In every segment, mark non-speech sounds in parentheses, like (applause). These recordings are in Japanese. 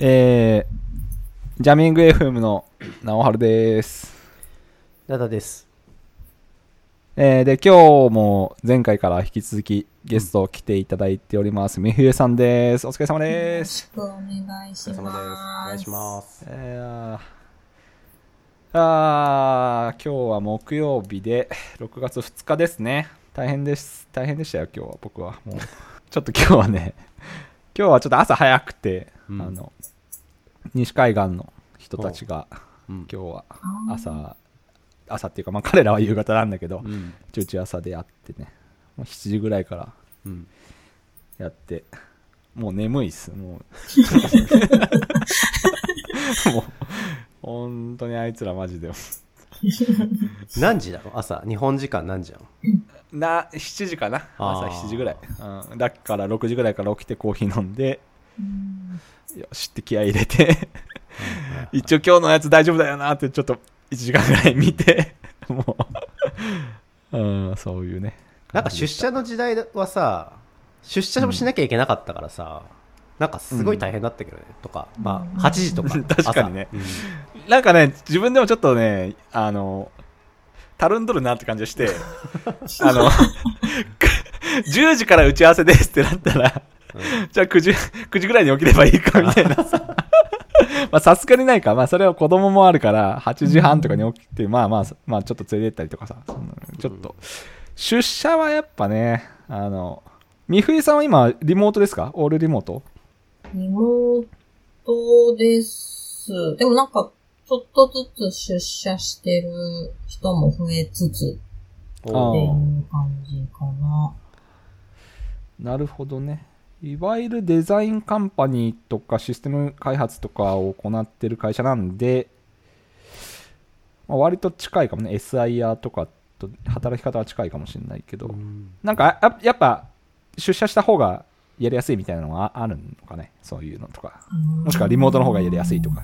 えー、ジャミング FM の直春です。ダダです。えー、で、今日も前回から引き続きゲスト来ていただいております。みふえさんです。お疲れ様です。よろしくお願いしお疲れ様です。お。願いします。えー、あー今日は木曜日で6月2日ですね。大変です。大変でしたよ、今日は僕は。もう、ちょっと今日はね、今日はちょっと朝早くて、うんあの、西海岸の人たちが、うん。今日は朝朝っていうかまあ彼らは夕方なんだけどうん。うち朝でやってねもう7時ぐらいからうん。やってもう眠いっす。もう (laughs) もう本当にあいつらマジで。何時なの？朝、日本時間何時なの？な7時かな。朝あー。7時ぐらい、うん、だから6時ぐらいから起きてコーヒー飲んでうんよしって気合い入れて。一応今日のやつ大丈夫だよなってちょっと1時間ぐらい見て。(laughs) もう、うん、そういうね。なんか出社の時代はさ、出社もしなきゃいけなかったからさ、なんかすごい大変だったけどね、とか、まあ、8時とか。(laughs) 確かにね。朝。うん。なんかね自分でもちょっとねあのたるんどるなって感じがして (laughs) あの10時から打ち合わせですってなったらじゃあ9時 ,9 時ぐらいに起きればいいかみたいな。さ (laughs) まあさすがにないか。まあそれは子供もあるから8時半とかに起きて、まあまあまあちょっと連れてったりとかさ。ちょっと。出社はやっぱねあの三冬さんは今リモートですか？オールリモート？リモートです。でもなんか、ちょっとずつ出社してる人も増えつつっていう感じかな。なるほどね。いわゆるデザインカンパニーとかシステム開発とかを行ってる会社なんで、まあ、割と近いかもね。SIR とかと働き方は近いかもしれないけど、うんなんかややっぱ出社した方がやりやすいみたいなのはああるのかね。そういうのとか。もしくはリモートの方がやりやすいとか。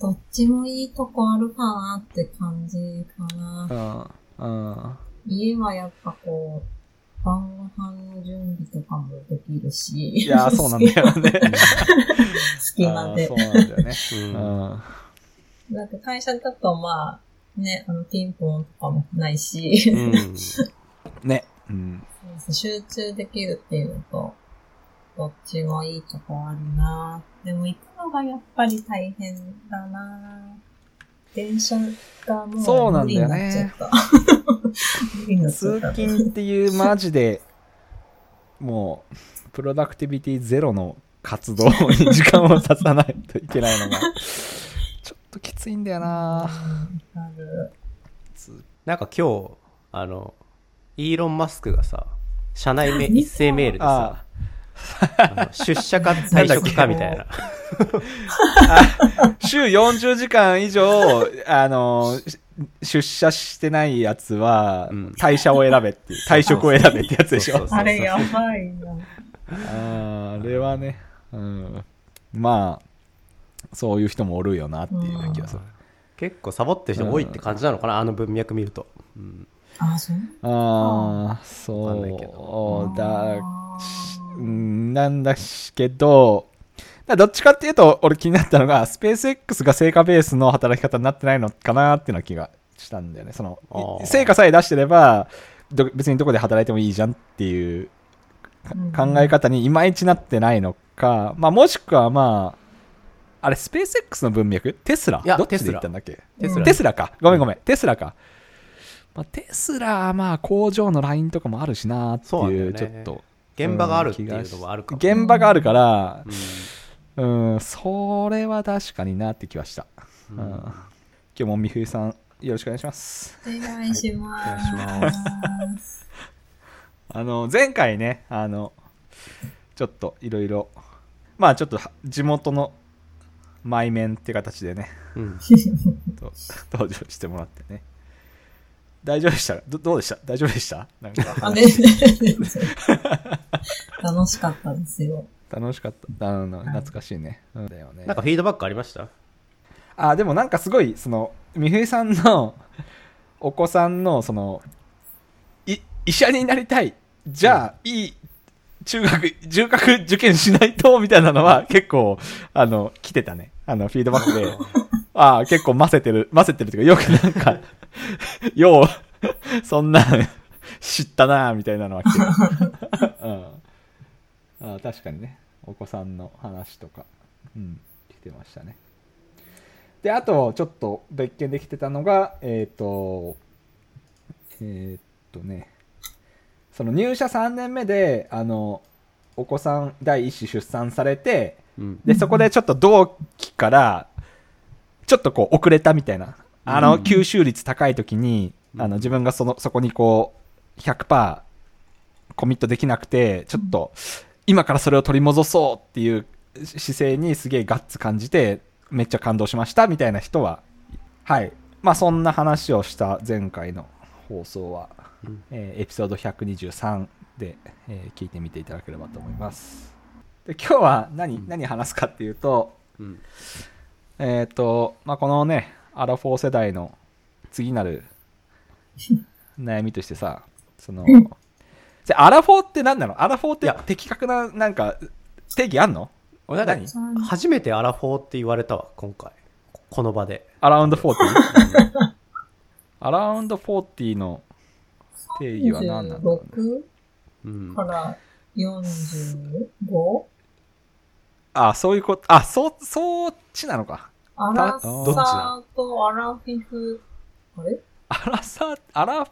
どっちもいいとこあるかなって感じかな。うん。うん。家はやっぱこう、晩ご飯の準備とかもできるし。いやー、そうなんだよね。(laughs) 隙間でそう。なんだよね。うんうん。なんか会社だとまあ、ね、あの、ピンポンとかもないし、うんね。うん。集中できるっていうのと、どっちもいいとこあるなでも行くのがやっぱり大変だな電車がもそうう無理になんだよね (laughs) 通。勤っていうマジでもうプロダクティビティゼロの活動に時間を割さないといけないのが (laughs) ちょっときついんだよな。なんか今日、あの、イーロン・マスクがさ、社内メ見た。一斉メールでさ出社か退職かみたいな。週40時間以上あのし出社してないやつはうん。退社を選べっていう退職を選べってやつでしょ？あれやばいな。あーあれはね、うん、まあそういう人もおるよなっていう気がする。結構サボってる人多いって感じなのかな、あの文脈見ると。うん。あ、そう？ああ、そう。だ、あー。うんなんだしけど、だどっちかっていうと、俺気になったのが、スペース X が成果ベースの働き方になってないのかなっていうような気がしたんだよね。その成果さえ出してればど、別にどこで働いてもいいじゃんっていう考え方にいまいちなってないのか、まあ、もしくはまあ、あれ、スペース X の文脈？テスラ？どっちで言ったんだっけ？テスラテスラか。ごめんごめん。テスラか。まあ、テスラ、まあ、工場のラインとかもあるしなっていう、ちょっと。現場があるっていうのもあるかも。現場があるからう、んうん、それは確かになってきました。うんうん今日もみふいさん、よろしくお願いします。お願いします。お願いしますあの、前回ね、あの、ちょっといろいろ、まあちょっとは地元の前面って形でね、うんと登場してもらってね。大丈夫でした？どどうでした？大丈夫でした？なんか (laughs) 楽しかったですよ。楽しかった。あの懐かしいね。うんだよねなんかフィードバックありました？あ、でもなんかすごい、その、みふいさんの (laughs) お子さんの、その、い医者になりたい。じゃあ、いい中学、中学受験しないと、みたいなのは結構、あの、来てたね。あの、フィードバックで、(laughs) ああ、結構混ぜてる、混ぜてるというか、よくなんか、よう、そんな、知ったなみたいなのは来てる。うん。ああ、確かにね。お子さんの話とか、うん、来てましたね。で、あと、ちょっと別件できてたのが、えっ、と、えっ、とね、その入社3年目で、あの、お子さん第一子出産されて、うん。で、そこでちょっと同期から、ちょっとこう遅れたみたいな、あの、うん吸収率高い時に、うんあの、自分がその、そこにこう、100%コミットできなくて、ちょっと、今からそれを取り戻そうっていう姿勢にすげえガッツ感じて、めっちゃ感動しましたみたいな人は、はい。まあ、そんな話をした前回の放送は、うんえーエピソード123で、えー聞いてみていただければと思います。で今日は何何話すかっていうと、うん。えっ、と、まあ、このね、アラフォー世代の次なる (laughs) 悩みとしてさ、その、うんじゃあアラフォーって何なの？アラフォーっていや的確な、なんか、定義あんの？俺なんか何初めてアラフォーって言われたわ、今回。ここの場で。 around 40? (laughs) アラウンド40の定義は何なんだろうね？36うんか。ら 45? あ、そういうこと、あ、そ、そっちなのか。アラサーとアラフィフ、あれアラサ、アラ、アラ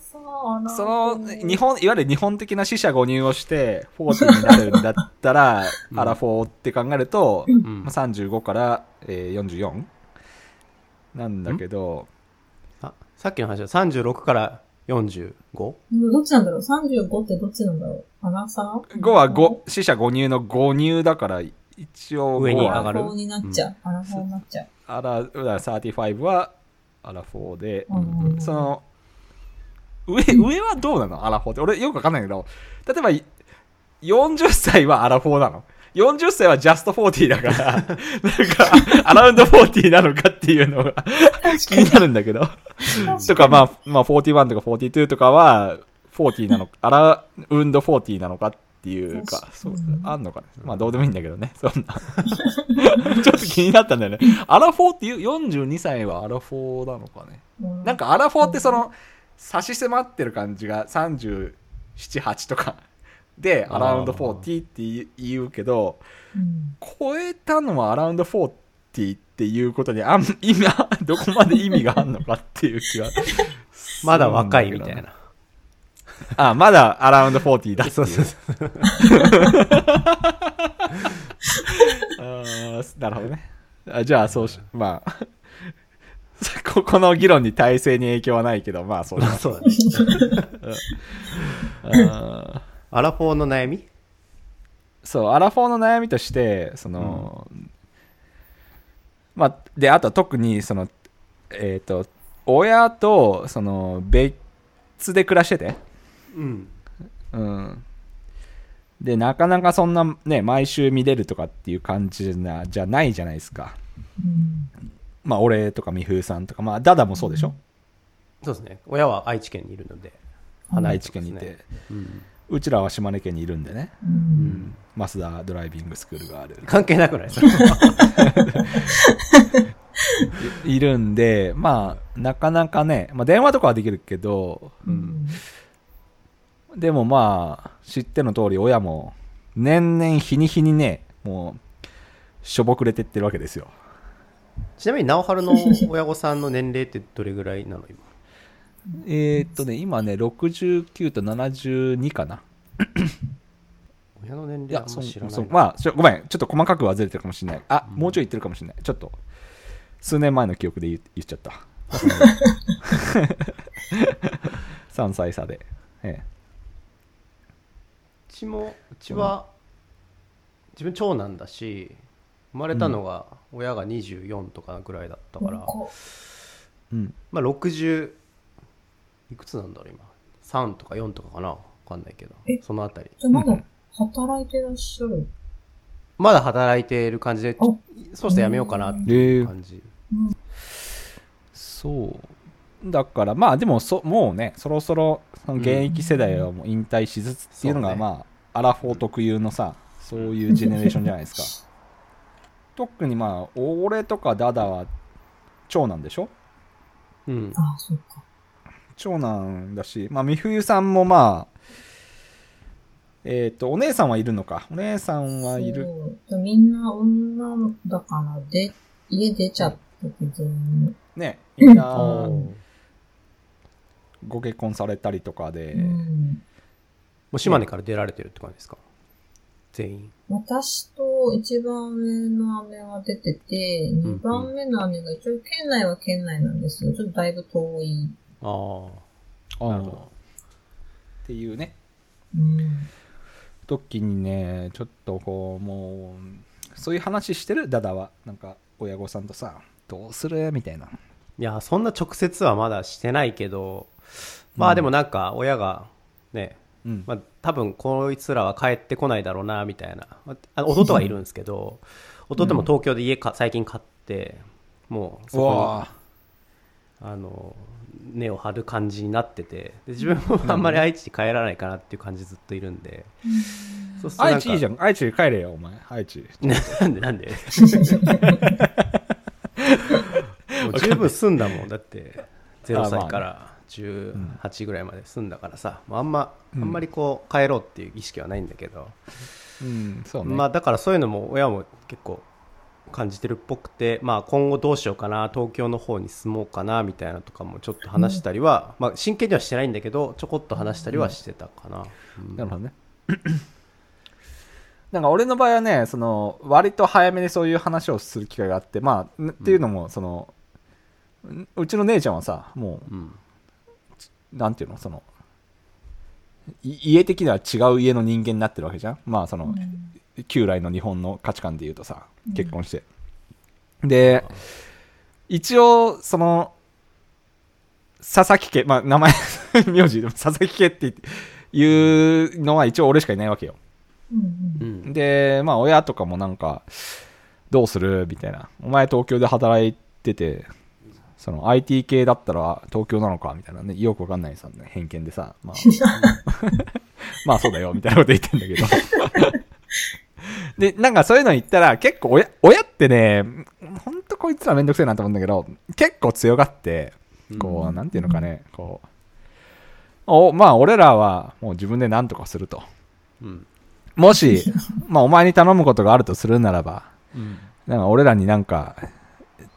サー、アラその、日本、いわゆる日本的な死者誤入をして、40になるんだったら、うんアラフォーって考えると、うん、35から、えー、44なんだけど、あさっきの話は36から 45? どっちなんだろう ?35 ってどっちなんだろうアラサー5は5、死者誤入の誤入だから、一応5は。上に上がる？アラフォーになっちゃう。アラフォーになっちゃう。アラ、だから35はアラフォーで、うんその、上、上はどうなの？アラフォーって。俺よくわかんないけど、例えば、40歳はアラフォーなの ?40 歳はジャスト40だから、(laughs) なんか、アラウンド40なのかっていうのが気になるんだけど。とか、まあ、まあ、41とか42とかは、40なのか、アラウンド40なのかっていうか、そう、あんのかね。まあ、どうでもいいんだけどね、(laughs) そんな。(laughs) ちょっと気になったんだよね。アラフォーっていう、42歳はアラフォーなのかね。うんなんかアラフォーってその差し迫ってる感じが37、8とかでアラウンド40って言うけどうん超えたのはアラウンド40っていうことにあん意味あどこまで意味があるのかっていう気はまだ若いみたいな。あまだアラウンド40だ。っていう。そうそうそう。あーなるほどね。あじゃあそうしまあここの議論に体制に影響はないけどまあそうだ。ま (laughs) あそうだね。アラフォーの悩み？そう、アラフォーの悩みとして、その、まあ、で、あとは特に、その、えっ、と、親と、その、別で暮らしてて、うん。うん。で、なかなかそんな、ね、毎週見れるとかっていう感じな、じゃないじゃないですか。うんまあ、俺とか美風さんとか、まあ、ダダもそうでしょ、そうですね。親は愛知県にいるので。愛知県にいて。うん。うちらは島根県にいるんでね、ううんん。増田ドライビングスクールがある。関係なくないです (laughs) (laughs) いるんで、まあ、なかなかね、まあ、電話とかはできるけど、うんでもまあ、知っての通り、親も、年々日に日にね、もう、しょぼくれてってるわけですよ。ちなみに、直春の親御さんの年齢ってどれぐらいなの？今。えーっとね、今ね、69と72かな。親の年齢あんそま知らないまあごめん、ちょっと細かくはずれてるかもしれない。あ、もうちょい言ってるかもしれない。ちょっと、数年前の記憶で言言っちゃった。(laughs) 3歳差で。えうちも、うちは、自分長男だし、生まれたのが親が24とかぐらいだったから。うん。まあ60、いくつなんだろう今。3とか4とかかなわかんないけどえ。そのあたり。じゃあまだ働いてらっしゃる？まだ働いている感じで、あそうしてやめようかなってえーいう感じ。そうだからまあでもそもうねそろそろその現役世代はもう引退しつつっていうのがそうねまあアラフォー特有のさそういうジェネレーションじゃないですか (laughs) 特にまあ俺とかダダは長男でしょ？うん。あ、そっか。長男だしまあ美冬さんもまあえっ、とお姉さんはいるのかお姉さんはいるそうみんな女だから、で、家出ちゃってて全員。ねみんあなーご結婚されたりとかで、うん。もう島根から出られてるって感じですか？全員。私と一番上の姉は出てて、ん二番目の姉が一応県内は県内なんですよ。ちょっとだいぶ遠い。ああ。あなるほど。っていうねうん。時にねちょっとこうもうそういう話してるダダはなんか親御さんとさどうする？みたいないや、そんな直接はまだしてないけど、まあでもなんか親がね、うん。まあ多分こいつらは帰ってこないだろうなみたいな。あ弟がいるんですけど、(laughs) 弟も東京で家か最近買って、もうそこわにあの根を張る感じになっててで自分もあんまり愛知に帰らないかなっていう感じずっといるんで、そうんか愛知いいじゃん。愛知帰れよお前。愛知。なんでなんで？(laughs) (laughs) 十分済んだもんだって。0歳から18ぐらいまで済んだからさ、もうあんまあんまりこう帰ろうっていう意識はないんだけど、うんそうね、まあだからそういうのも親も結構感じてるっぽくて、まあ、今後どうしようかな東京の方に住もうかなみたいなとかもちょっと話したりは、まあ、真剣にはしてないんだけどちょこっと話したりはしてたかな、うん。なるほどね。(coughs) なんか俺の場合はねその割と早めにそういう話をする機会があってまあんっていうのもその、ううちの姉ちゃんはさもうん。うなんていうの？そのい家的には違う家の人間になってるわけじゃん？まあその、旧来の日本の価値観で言うとさ結婚して、で一応その佐々木家まあ名前 (laughs) 名字でも佐々木家っていうのは一応俺しかいないわけよ。うんうん。うん。でまあ親とかもなんかどうする？みたいな。お前東京で働いててその IT 系だったら東京なのかみたいなねよくわかんないさ、ね、偏見でさまあ。(laughs) まあそうだよみたいなこと言ってんだけど。でなんかそういうの言ったら結構親親ってねほんとこいつらめんどくせえなと思うんだけど結構強がってこう、なんていうのかねこうおまあ俺らはもう自分で何とかすると。うん。もし、まあ、お前に頼むことがあるとするならば、うん。なんか俺らになんか、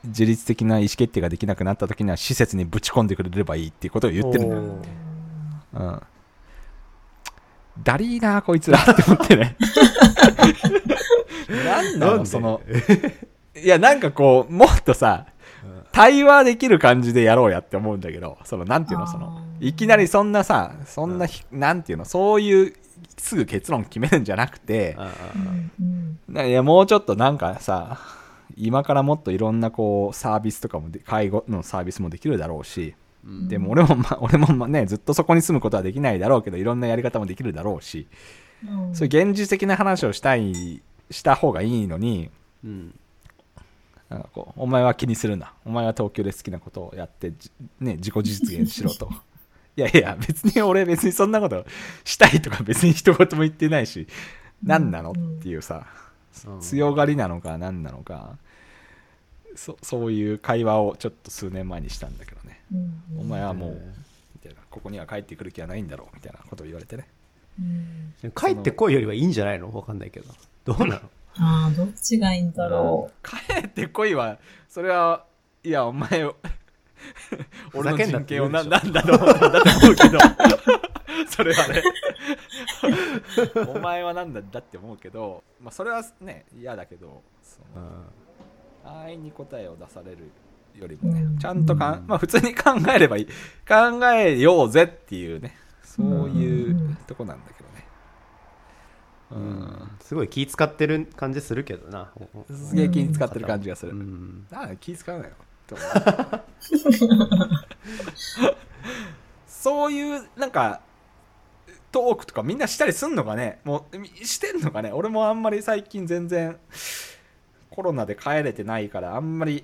自律的な意思決定ができなくなった時には施設にぶち込んでくれればいいっていうことを言ってるんだよ。うん。ダリーなこいつらって思ってね。なんなのその、いやなんかこう、もっとさ、対話できる感じでやろうやって思うんだけど、その、なんていうの、その、いきなりそんなさ、そんなひ、なんていうの、そういう、すぐ結論決めるんじゃなくて、いやもうちょっとなんかさ今からもっといろんなこうサービスとかもで介護のサービスもできるだろうし、うん。でも俺も、ま、(laughs) 俺もまねずっとそこに住むことはできないだろうけどいろんなやり方もできるだろうし、うん。そういう現実的な話をしたいした方がいいのにうん。なんかこうお前は気にするな。お前は東京で好きなことをやって、じね、自己実現しろと。(laughs) いやいや別に俺別にそんなことしたいとか別に一言も言ってないし何なのっていうさ、うん。強がりなのか何なのかそそういう会話をちょっと数年前にしたんだけどね、うんお前はもうへみたいな。ここには帰ってくる気はないんだろうみたいなことを言われてね。うん。ー帰ってこいよりはいいんじゃないの？わかんないけど。どうなの？(laughs) ああ、どっちがいいんだろ帰ってこいはそれはいやお前を俺のふざけんな人権をなって言うなんだと思うんだと思うけど。(laughs) それはね。お前はなんだだって思うけど、まあ、それはね嫌だけどその安易に答えを出されるよりもね、うん。ちゃんとかん、まあ、普通に考えればいい。(laughs) 考えようぜっていうねそういううんとこなんだけどね。ううん。んすごい気使ってる感じするけどな。すげえ気に使ってる感じがする、うん。なんだ気使うなよと思う。そういうなんかトークとかみんなしたりすんのかね？もうみしてんのかね？俺もあんまり最近全然コロナで帰れてないからあんまり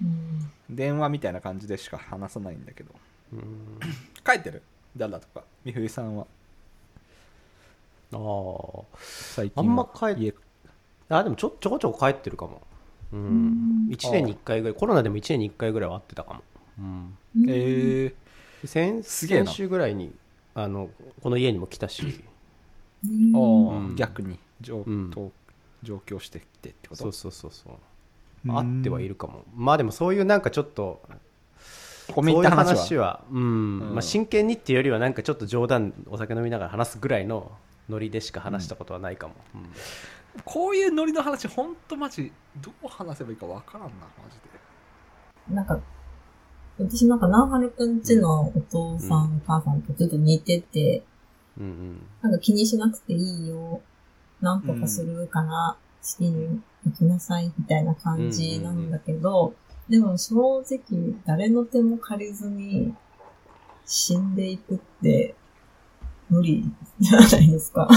電話みたいな感じでしか話さないんだけど。うん。書いてる？ダラとか？美冬さんは？あー。最近はあんま書い家。あでもちょちょこちょこ帰ってるかも。うん。うん。1年に1回ぐらいコロナでも1年に1回ぐらいは会ってたかも。うん。えー、先先週ぐらいにあのこの家にも来たし。うんあうん。ー逆に上,、うん。と上京してきてってこと？そうそうそうそううん。会ってはいるかも。まあでもそういうなんかちょっと込み入った話は。そういう話は。うん。うん。まあ、真剣にっていうよりはなんかちょっと冗談お酒飲みながら話すぐらいのノリでしか話したことはないかも、うん。こういうノリの話ほんとマジどう話せばいいかわからんなマジで。なんか、私なんか、ナンハルくんちのお父さん、お母さんとちょっと似てて、うんうん。なんか気にしなくていいよ。なんとかするから、好きに行きなさい、みたいな感じなんだけど、でも正直、誰の手も借りずに死んでいくって、無理じゃないですか。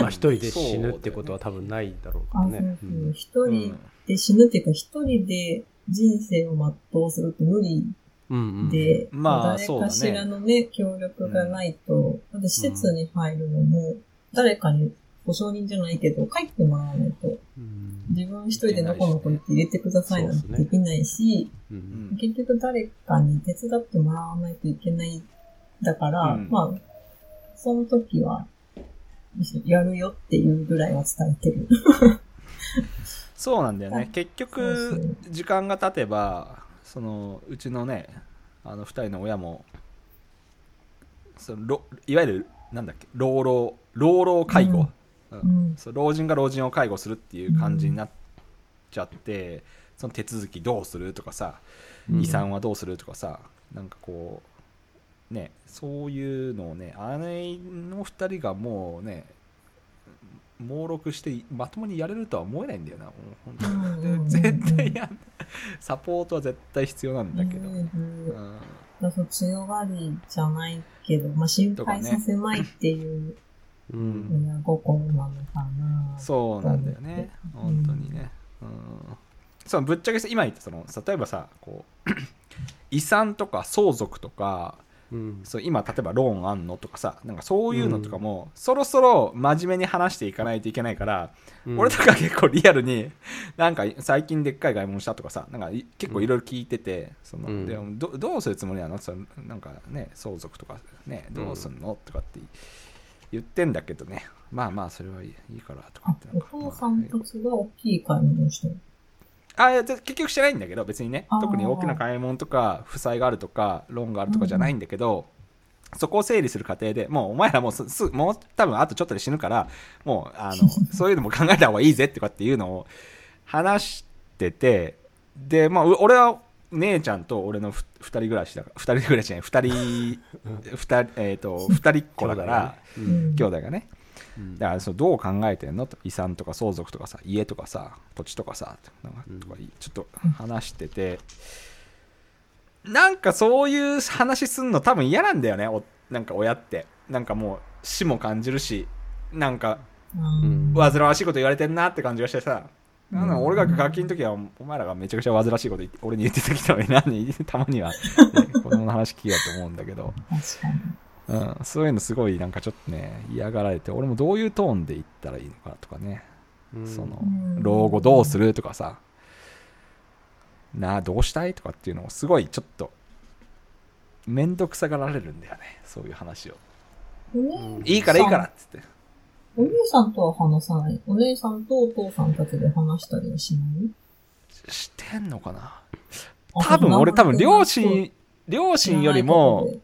まあ一人で死ぬってことは多分ないだろうからあ、ね一人で死ぬっていうか、一人で人生を全うするって無理うん。うん。で、まあ誰かしらのね、協力がないと、だって施設に入るのも、誰かに保証人じゃないけど、帰ってもらわないと、うん。自分一人でのこのこにって入れてくださいなんてできないし、結局誰かに手伝ってもらわないといけない。だから、うん。まあ、その時は、やるよっていうぐらいは伝えてる。そうなんだよね。あ (laughs) 結局時間が経てばそのうちのねあの2人の親もそのろいわゆるなんだっけ老老老老介護、うんうん。そう老人が老人を介護するっていう感じになっちゃって、その手続きどうするとかさ、うん。遺産はどうするとかさなんかこうねそういうのをね姉の2人がもうね猛録してまともにやれるとは思えないんだよな本当 (laughs) 絶対やんサポートは絶対必要なんだけど、うん。強がりじゃないけど、まあ、心配させまいっていううん。親心なのかな。そうなんだよね。うん本当にね、うん、そうぶっちゃけさ今言ったその例えばさこう (clears throat) 遺産とか相続とかうん。そう今例えばローンあんのとかさなんかそういうのとかも、そろそろ真面目に話していかないといけないから、うん。俺とか結構リアルに (laughs) なんか最近でっかい買い物したとかさなんかい結構いろいろ聞いてて、そのうん。でどうするつもりなの？そのなんかね相続とかねどうすんの、とかって言ってんだけどね。まあまあそれはいいいいからとかあおか父さんたちが大きい買い物をしてる。あいやぜ結局してないんだけど別にね。特に大きな買い物とか負債があるとかローンがあるとかじゃないんだけど、そこを整理する過程でもうお前らもうすすもう多分あとちょっとで死ぬからもうあの (laughs) そういうのも考えた方がいいぜとかっていうのを話しててでまあう俺は姉ちゃんと俺のふ二人暮らしだから二人暮らしじゃない二人 (laughs) 二人えっ、と二人っ子だからううん。ん。兄弟がね。うん。だからそのどう考えてんの？と遺産とか相続とかさ家とかさ土地とかさなんかうんとかちょっと話してて、なんかそういう話すんの多分嫌なんだよねおなんか親って。なんかもう死も感じるしなんかん。煩わしいこと言われてんなって感じがしてさ、なんかうん。俺がガキの時はお前らがめちゃくちゃ煩わしいこと言って俺に言ってきたのに何？(laughs) たまには、ね、子供の話聞きやと思うんだけど。確かに。うん、そういうのすごいなんかちょっとね嫌がられて俺もどういうトーンで言ったらいいのかとかね、うん。そのうん。老後どうするとかさ。なあどうしたいとかっていうのをすごいちょっと面倒くさがられるんだよね。そういう話を。いいからいいからっつってお姉さんとは話さない。お姉さんとお父さんたちで話したりはしない？してんのかな？あ多分俺多分両知親両親よりも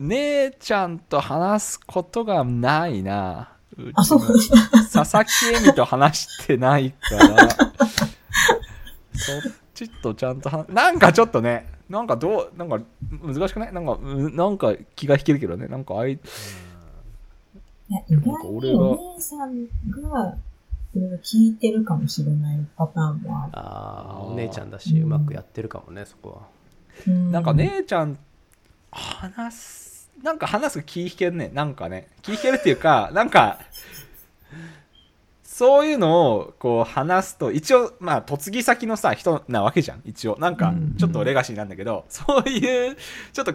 姉ちゃんと話すことがないな。うあ、そう。ちの佐々木恵美と話してないから、そっちとちゃんと話、なんかちょっとね、なんかどう、なんか難しくない？なんか、うんなんか気が引けるけどね、なんかあい、いや、意外なんか俺がにお姉さんが、いろいろ聞いてるかもしれないパターンもある。ああお姉ちゃんだしうまくやってるかもねそこは。うん。なんか、姉ちゃん、話す、なんか話す気引けるね、なんかね、気引けるっていうか、なんか、そういうのをこう話すと一応まあ嫁ぎ先のさ人なわけじゃん一応。なんかうん。ちょっとレガシーなんだけど、そういうちょっと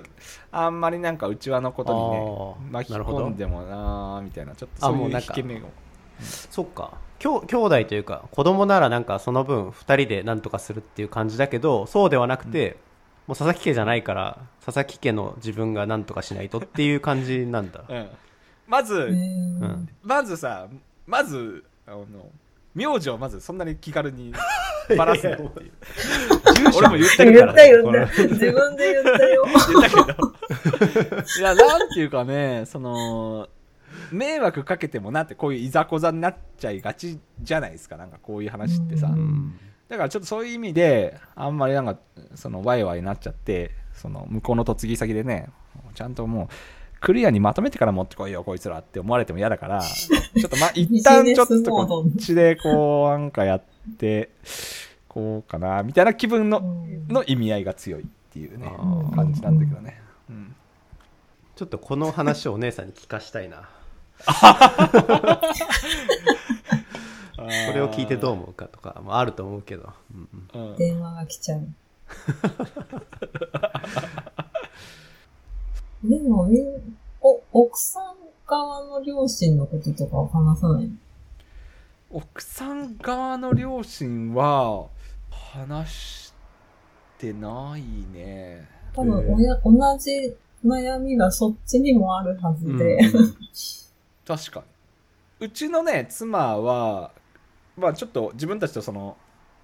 あんまりなんか内輪のことにね巻きなるほど込んでもなーみたいなちょっとそういう引け目を。そっか。きょ兄弟というか子供ならなんかその分2人で何とかするっていう感じだけどそうではなくて、もう佐々木家じゃないから佐々木家の自分が何とかしないとっていう感じなんだ。うん、まず、うんうん。まずさまずあの名字をまずそんなに気軽に (laughs) バラすなっていう。俺も言ってるから。言った言った。自分で言ったよ。言ったけど。いやなんていうかねその迷惑かけてもなってこういういざこざになっちゃいがちじゃないですか。なんかこういう話ってさ、ううん。だからちょっとそういう意味であんまりなんかそのワイワイになっちゃってその向こうの嫁ぎ先でねちゃんともうクリアにまとめてから持ってこいよこいつらって思われても嫌だから (laughs) ちょっとまあ一旦ちょっとこっちでこうなんかやってこうかなみたいな気分のうん。の意味合いが強いっていうね感じなんだけどね、うん、ちょっとこの話をお姉さんに聞かしたいな。こ (laughs) これを聞いてどう思うかとかもあると思うけど、電話が来ちゃう。(laughs) でも、みん、お、奥さん側の両親のこととかは話さない奥さん側の両親は話してないね。多分、親、同じ悩みがそっちにもあるはずで。うん。確かに。うちのね妻はまあちょっと自分たちとその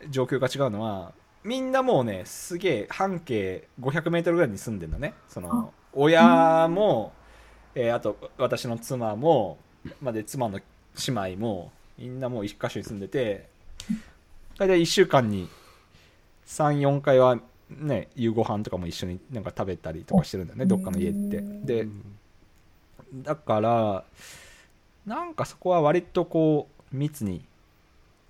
状況が違うのはみんなもうねすげえ半径 500m ぐらいに住んでんだね。その親も、えーあと私の妻も、まあ、で妻の姉妹もみんなもう一箇所に住んでて大体1週間に34回はね夕ご飯とかも一緒になんか食べたりとかしてるんだよねどっかの家って。でだからなんかそこは割とこう密に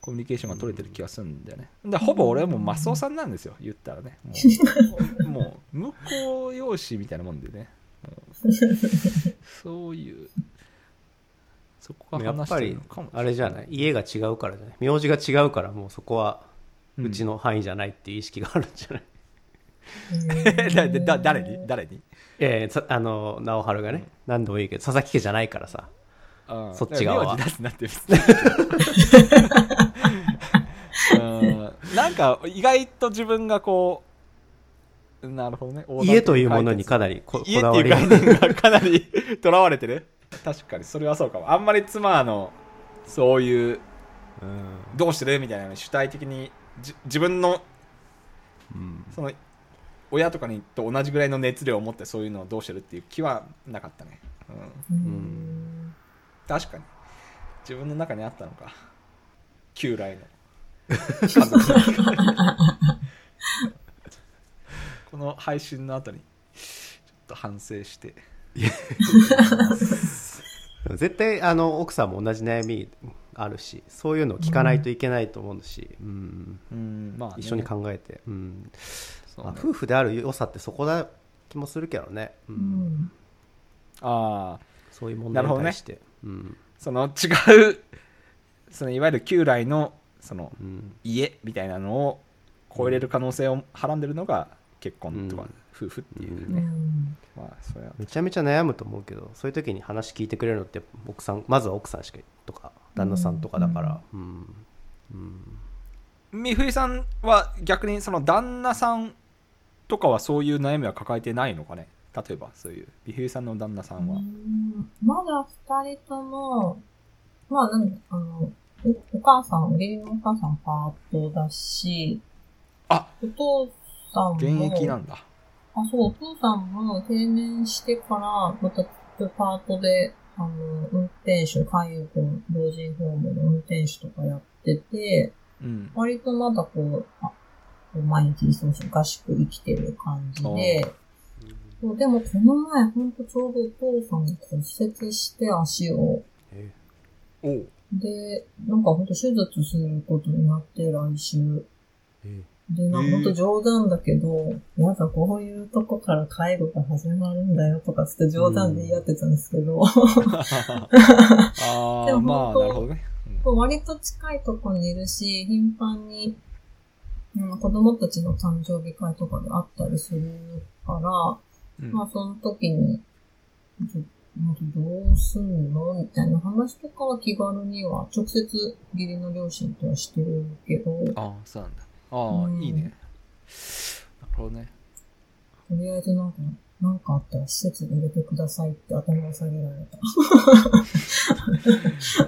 コミュニケーションが取れてる気がするんだよね。でほぼ俺はもうマスオさんなんですよ。言ったらね。もうもう向こう養子みたいなもんでね。そういう。そこがやっぱり話してるのかもしれあれじゃない？家が違うからじゃない？名字が違うからもうそこはうちの範囲じゃないっていう意識があるんじゃない、(laughs) だだだ誰に？誰に？ええさあの直春がね、何度も言うけど佐々木家じゃないからさ。うんそっち側はなんか意外と自分がこうなるほどね。家というものにかなりこ家こっていうだわり。が概念がかなりとらわれてる。確かにそれはそうかも。あんまり妻のそういううん。どうしてるみたいな主体的にじ自分のうん。その親とかにと同じぐらいの熱量を持ってそういうのをどうしてるっていう気はなかったね、うん、うん。確かに。自分の中にあったのか。旧来の (laughs) この配信の後にちょっと反省して。(laughs) 絶対あの奥さんも同じ悩みあるしそういうのを聞かないといけないと思うし、うん。うんまあね、一緒に考えて、うん。まあ夫婦である良さってそこだ気もするけどね、ううん。んああ。そういう問題に対して、うん。その違うそのいわゆる旧来のそのうん。家みたいなのを超えれる可能性をはらんでるのが結婚とかうん。夫婦っていううね、ん。まあそれはめちゃめちゃ悩むと思うけどそういう時に話聞いてくれるのって奥さんまずは奥さんしかとか旦那さんとかだから、うん。冬さんは逆にその旦那さんとかはそういう悩みは抱えてないのかね？例えばそういう。美冬さんの旦那さんは、うん。まだ二人とも、まあなんあの、えお母さん、義理のお母さんパートだし、あお父さんも、現役なんだ。あ、そう、お父さんも定年してから、またパートで、あの、運転手、海遊の老人ホームの運転手とかやってて、うん。割とまだこう、あ毎日そうそう合宿生きてる感じで、そうでもこの前ほんとちょうどお父さんが骨折して足を、えおうで、なんかほんと手術することになって来週。えで、なんかほんと冗談だけど、やだ、こういうとこから介護が始まるんだよとかつって冗談で言い合ってたんですけど、ああ (laughs) でもまあなるほどね、割と近いとこにいるし、頻繁に、うん子供たちの誕生日会とかであったりするから、うん。まあその時に、どどうすんのみたいな話とかは気軽には、直接義理の両親とはしてるけど、とああそうなんだ。ああ、うんいいね。なるほどね。りあえずなんか、なんかあったら施設に入れてくださいって頭を下げられた。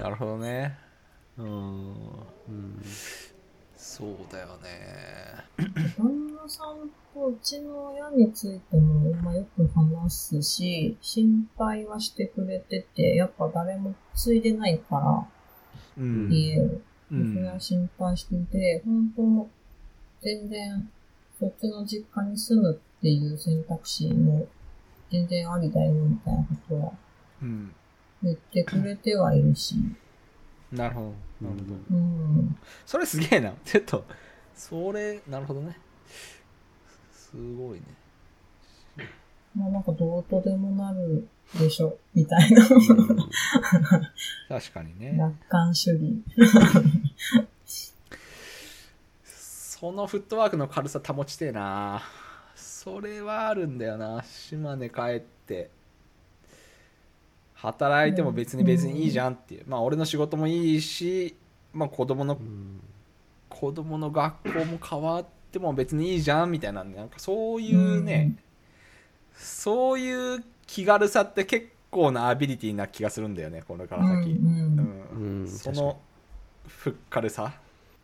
(laughs) なるほどね。うん。うんそうだよね。旦那さんとうちの親についても、まあ、よく話すし、心配はしてくれてて、やっぱ誰も継いでないから、うん。家を。うそれは心配してて、本当全然、そっちの実家に住むっていう選択肢も、全然ありだよ、みたいなことはうん。言ってくれてはいるし、なるほど。なるほど。うん。それすげえな。ちょっとそれなるほどね。すごいね。まあなんかどうとでもなるでしょ、みたいな。確かにね。楽観主義。そのフットワークの軽さ保ちてえな。それはあるんだよな。島根帰って働いても別に別にいいじゃんっていう、まあ俺の仕事もいいし、まあ子供のうん。子供の学校も変わっても別にいいじゃんみたいなんでなんかそういうね、そういう気軽さって結構なアビリティな気がするんだよねこれから先、うんそのふっかるさ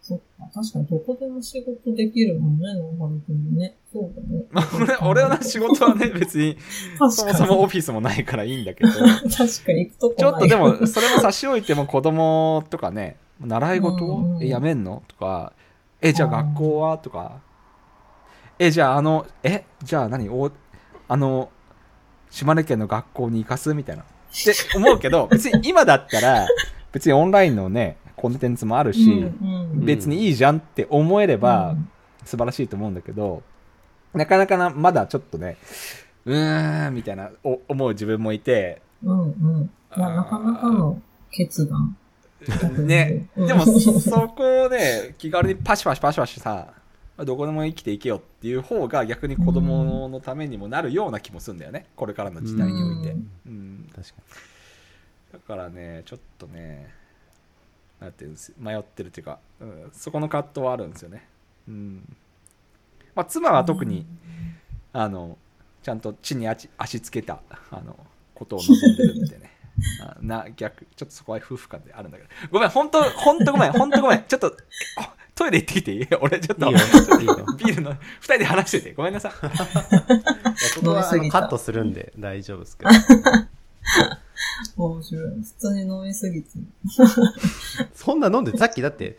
そっか、確かにどこでも仕事できるもんね、ノーハル君もね。そうだね。ま (laughs) あ俺俺の仕事はね (laughs) 別に。そもそもオフィスもないからいいんだけど。(laughs) 確かに行くとこない。ちょっとでもそれも差し置いても子供とかね習い事やめんの？とかえじゃあ学校は？とか。えじゃああのえじゃあ何？おあの島根県の学校に行かす？みたいな。って思うけど別に今だったら別にオンラインのねコンテンツもあるし、うんうん。別にいいじゃんって思えれば、うん。素晴らしいと思うんだけどなかなかなまだちょっとねうーんみたいなお思う自分もいてうんうん。いや、なかなかの決断。(laughs) ね、うんでもそこをね気軽にパシパシパシパシさどこでも生きていけよっていう方が逆に子供のためにもなるような気もするんだよね。これからの時代において、うん。うん。確かだからねちょっとねなんていうんです迷ってるっていうか、うん、そこの葛藤はあるんですよね。うん。まあ妻は特に、あのちゃんと地に足足つけたあのことを望んでるんでね。(laughs) あな逆ちょっとそこは夫婦間であるんだけど。ごめん本当本当ごめん (laughs) 本当ごめん。ちょっとあトイレ行ってきていい？(laughs) 俺ちょっとにいいよいいよ。ビールの2人で話してて。ごめんなさい。いやここはのカットするんで大丈夫ですけど面白い。普通に飲みすぎて。そんな飲んでさっきだって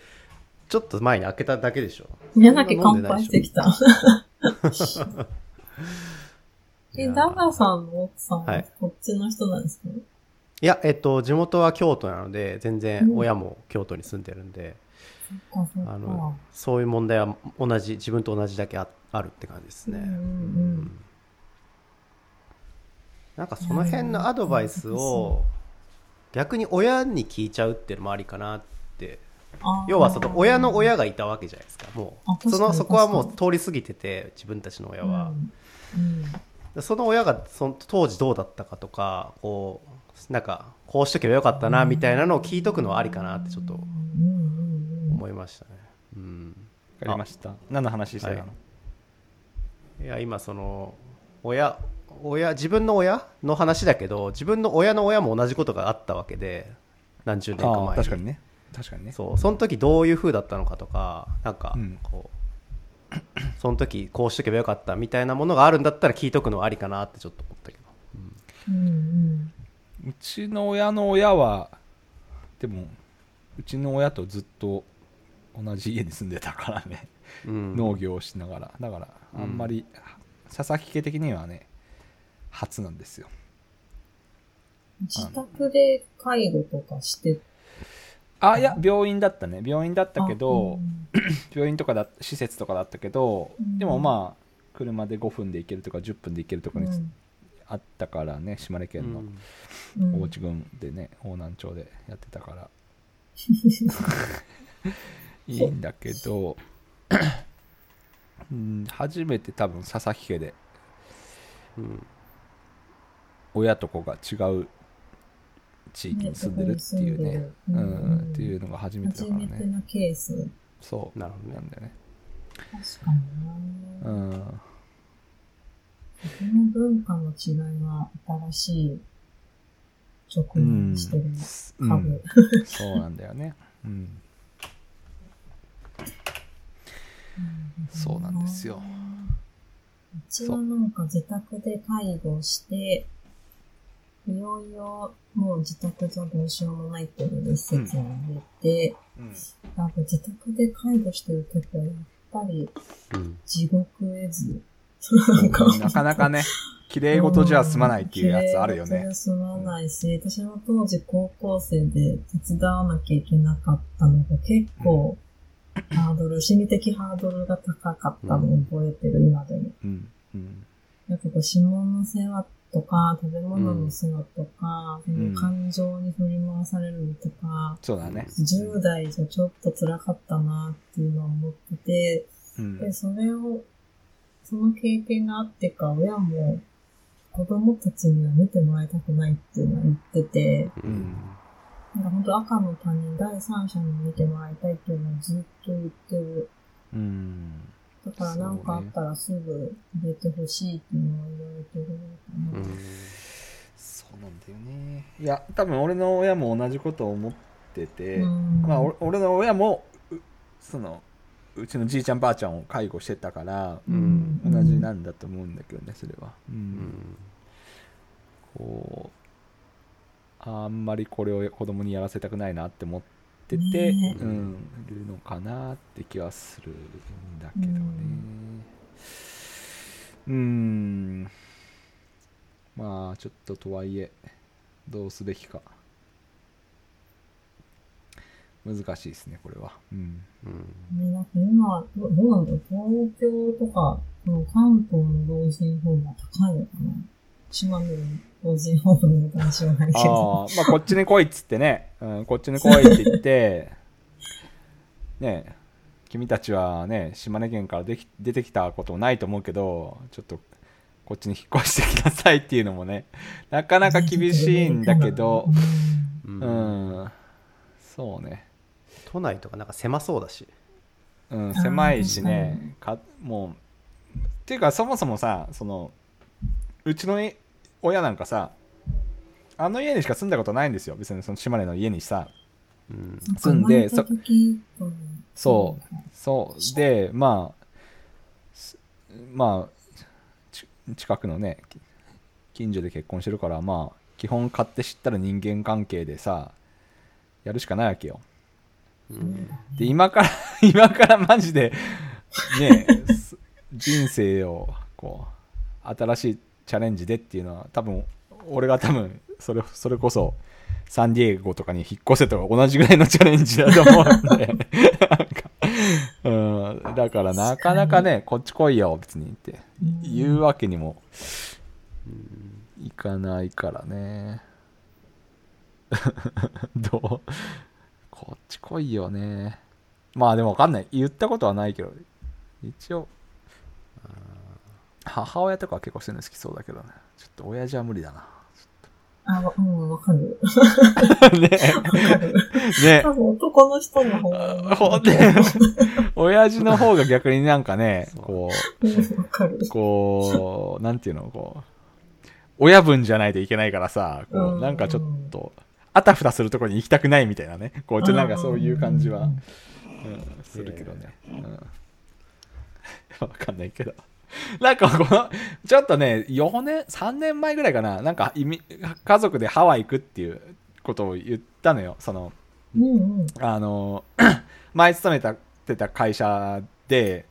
ちょっと前に開けただけでしょ。宮崎乾杯してきた。(laughs) え、ダガさんの奥さんははい。こっちの人なんですか、いやえっと地元は京都なので全然親も京都に住んでるんで、そっかそっか。あのそういう問題は同じ自分と同じだけああるって感じですね、うんうん。うんなんかその辺のアドバイスを逆に親に聞いちゃうっていうのもありかなって。要はその親の親がいたわけじゃないですかもう。そのそこはも確う通り過ぎてて自分たちの親は、うん。うん。その親がその当時どうだったかとかこうなんかこうしとけばよかったなみたいなのを聞いとくのはありかなってちょっと思いましたね。うん。わかりました。何の話してたの、はい。いや今その親親自分の親の話だけど自分の親の親も同じことがあったわけで何十年かあ前あ確かにね。確かにね。そうその時どういう風だったのかとかなんかうん。こう、(clears throat) その時こうしとけばよかったみたいなものがあるんだったら聞いとくのはありかなってちょっと思ったけど、うん。うんうちの親の親はでもうちの親とずっと同じ家に住んでたからね、うん。農業をしながら。だからあんまり、佐々木家的にはね初なんですよ。自宅で介護とかして？あいや病院だったね。病院だったけど、うん。(clears throat) 病院とかだ施設とかだったけど、うん。でもまあ車で5分で行けるとか10分で行けるとかにうん。あったからね島根県の大内郡でね方南町でやってたから。(laughs) いいんだけど、うん、初めて多分佐々木家でうん親と子が違う地域に住んでるっていうね。ねうんっていうのが初めてだ初からね。めてなケース。そうなるほどね。なんだよね確かにな。うん。この文化の違いは新しい直面してるうん。株。そうなんだよね。うん。そうなんですよ。うちはなんか自宅で介護して、いよいよもう自宅じゃどうしようもないっていうので施設に入れて、うん。なんか自宅で介護してるときはやっぱりうん。地獄絵図。なん。かなかなかね (laughs) 綺麗事じゃ済まないっていうやつあるよね。綺麗事じゃ済まないし、私も当時高校生で手伝わなきゃいけなかったのが結構、ハードル、心理的ハードルが高かったのを覚えてる、今でも。うん。うん。なんかこう、指紋の世話とか、食べ物の世話とか、ん。感情に振り回されるのとか、そうだね。10代じゃちょっと辛かったなっていうのは思ってて、うん。で、それを、その経験があってか、親も子供たちには見てもらいたくないっていうのは言ってて、うん。なんか本当赤の他人、第三者に見てもらいたいっていうのをずっと言ってる。うんだからなんかあったらすぐ入れてほしいっていうのは言われてるのかな。うんそうなんだよね。いや多分俺の親も同じことを思ってて、うん。まあ俺俺の親もうそのうちのじいちゃんばあちゃんを介護してたから、うん。同じなんだと思うんだけどねそれは、うん。うん。こうあんまりこれを子供にやらせたくないなって思ってて、ね。うん、いるのかなって気はするんだけどね。うん。まあちょっととはいえどうすべきか。難しいですねこれは。うん。うん。ね、なんか今、どどうなんだろう。東京とか、その関東の老人ホームは高いのかな。島根の老人ホームの話はないけあど。あまあこっちに来いっつってね、うん、こっちに来いって言って (laughs) ね君たちはね島根県からでき出てきたことないと思うけどちょっとこっちに引っ越してきなさいっていうのもねなかなか厳しいんだけど。(laughs) うん。うん。そうね。都内とかなんか狭そうだし。うん、狭いしね。かもうっていうかそもそもさそのうちのい親なんかさあの家にしか住んだことないんですよ。別にその島根の家にさうん。住んで生まれた時とそう。そう。でまあすまあち近くのねき近所で結婚してるからまあ基本買って知ったら人間関係でさやるしかないわけよ。うん。で今から (laughs) 今からマジでねす人生をこう新しいチャレンジでっていうのは多分俺が多分それそれこそサンディエゴとかに引っ越せとか同じぐらいのチャレンジだと思うんで、うん、だからなかなかねこっち来いよ別にって。言うわけにもいかないからね。(laughs) どう？こっち来いよね。まあでも分かんない。言ったことはないけど。一応母親とかは結構そういうの好きそうだけどね。ちょっと親父は無理だな。あ、わうん、わかる。(laughs) ね。わかる。ね。多分男の人の方が。ほんで親父の方が逆になんかねこうんわかる。う。こうなんていうのこう親分じゃないといけないからさこううん。なんかちょっとあたふたするところに行きたくないみたいなね。こうちょっとなんかそういう感じは、うん、するけどね、うん、(laughs) わかんないけど (laughs) なんかこのちょっとね4年3年前ぐらいかな。なんか意味家族でハワイ行くっていうことを言ったのよ。そのうんうん。あの (clears throat) 前勤めたてた会社で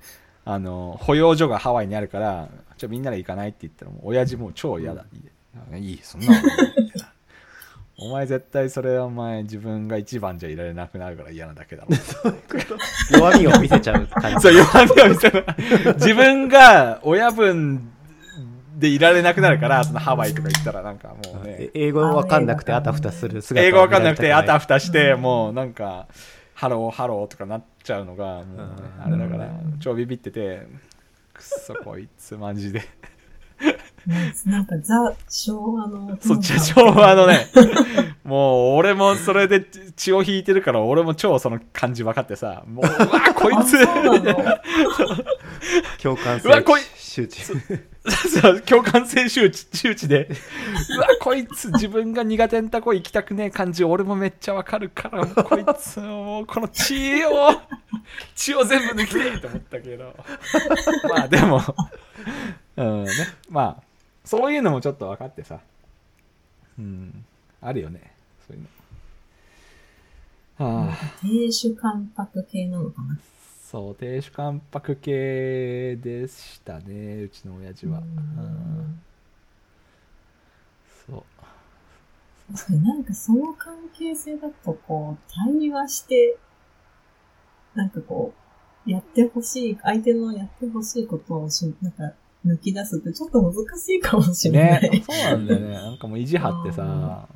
あの保養所がハワイにあるからじゃあみんなで行かないって言ったらもう親父もう超嫌だ、いいいいそんなお前絶対それはお前自分が一番じゃいられなくなるから嫌なだけだろ。(laughs) 弱みを見せちゃう感じ。そう弱みを見せる。(laughs) 自分が親分でいられなくなるから、(laughs) そのハワイとか行ったらなんかもうね。え、英語わかんなくてあたふたする姿英語わかんなくてあたふふたして、もうなんか、ハローハローとかなっちゃうのが、もうね、うんあれだから、超ビビってて、くっそこいつマジで。ねなんかザ・昭和の。そっちは昭和のね、(laughs) もう俺もそれで血を引いてるから、俺も超その感じ分かってさ、もう、うわ、こいあ、つ (laughs) 共感性うわこい。周知。共感性周知周知で、うわ、こいつ自分が苦手なとこ行きたくねえ感じ、俺もめっちゃわかるから、もうこいつ、もうこの血を、血を全部抜きてえと思ったけど、まあでも、うんね、まあ、そういうのもちょっと分かってさ、うん、あるよね、そういうの。はあ、亭主関白系なのかなそう、亭主関白系でしたね、うちの親父は。ううんんそう。確かになんかその関係性だとこう、対話して、なんかこう、やってほしい、相手のやってほしいことをし、なんか抜き出すってちょっと難しいかもしれない。ね、そうなんだよね。なんかもう意地張ってさ、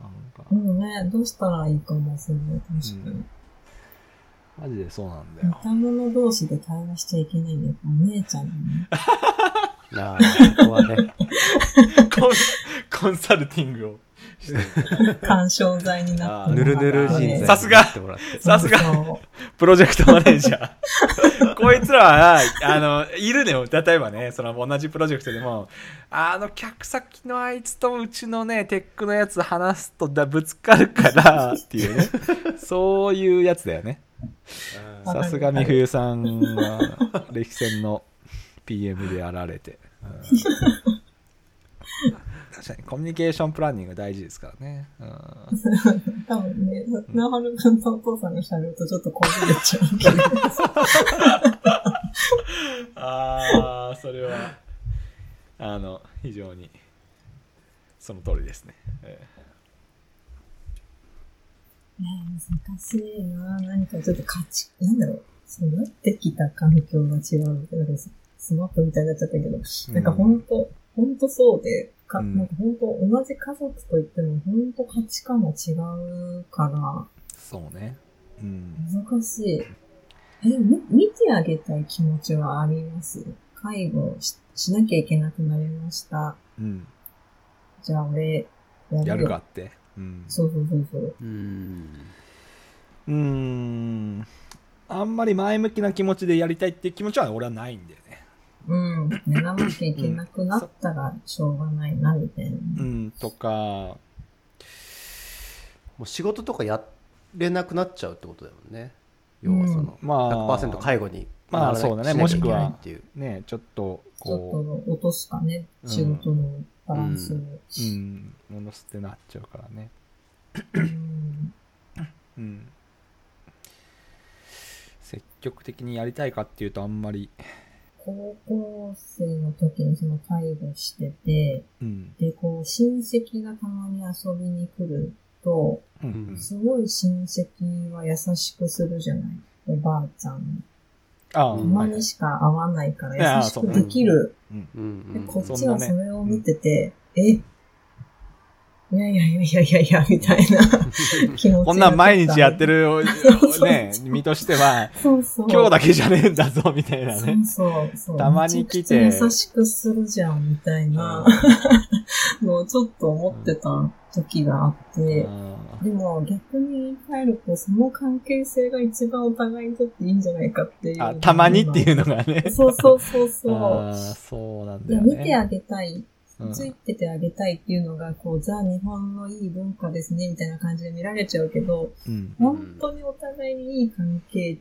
うんね、どうしたらいいかもしれ。確かに。マジでそうなんだ似よ。た者同士で対話しちゃいけないんだよ。お姉ちゃんにね。(laughs) なあここはね (laughs) コンコンサルティングを干渉剤になってぬるぬる人材さすがになってもらってさすがプロジェクトマネージャー。(laughs) こいつらは、あの、いるねよ。例えばね、その同じプロジェクトでも、あの、客先のあいつとうちのね、テックのやつ話すとだぶつかるから、っていうね。そういうやつだよね。うんさすが美冬さんは、歴戦の PM でやられて。うん確かに、コミュニケーションプランニング大事ですからね。うん多分ね、なはるくんとお父さんが喋るとちょっとこじれちゃうけど。(laughs) ああ、それは、あの、非常に、その通りですね。えね難しいな何かちょっと価値、なんだろう。そうなってきた環境が違うみたいな。ススマップみたいになっちゃったけど、えなんかほんと、ほんとそうで、か、うんなんかほんと同じ家族といってもほんと価値観が違うから、そうね。うん。難しい。え、み見てあげたい気持ちはあります？介護ししなきゃいけなくなりました。うん。じゃあ俺、ややよるかって？うん。そうそうそうそう。うんうーん。あんまり前向きな気持ちでやりたいって気持ちは俺はないんだよね。うん。寝らなきゃいけなくなったらしょうがないな、みたいな。うん、とか、もう仕事とかやれなくなっちゃうってことだよね要はその、まあ100%介護にまあそうだねもしくはっていうね、ちょっと、ちょっこと落とすかね、うん仕事のバランスを。う、うん、ものすってなっちゃうからね。うんうん。積極的にやりたいかっていうとあんまり、高校生の時にその介護してて、うん。で、こう、親戚がたまに遊びに来ると、うん。すごい親戚は優しくするじゃないおばあちゃん。ああ、たうんまにしか会わないから優しくできる。うん。うんうんでこっちはそれを見てて、えいやいやいやいやいやいや、みたいな (laughs) 気持ちがこんなん毎日やってる。る、ね、身としては、そうそう。今日だけじゃねえんだぞ、みたいなね。そうそうそう。たまに来て優しくするじゃん、みたいなのをちょっと思ってた時があって、でも逆に言い換えると、その関係性が一番お互いにとっていいんじゃないかっていう。あ、たまにっていうのがね。そうそうそうそう。そうなんいや、だよね。見てあげたい。うんついててあげたいっていうのが、こう、ザ・日本のいい文化ですね、みたいな感じで見られちゃうけど、うん。本当にお互いにいい関係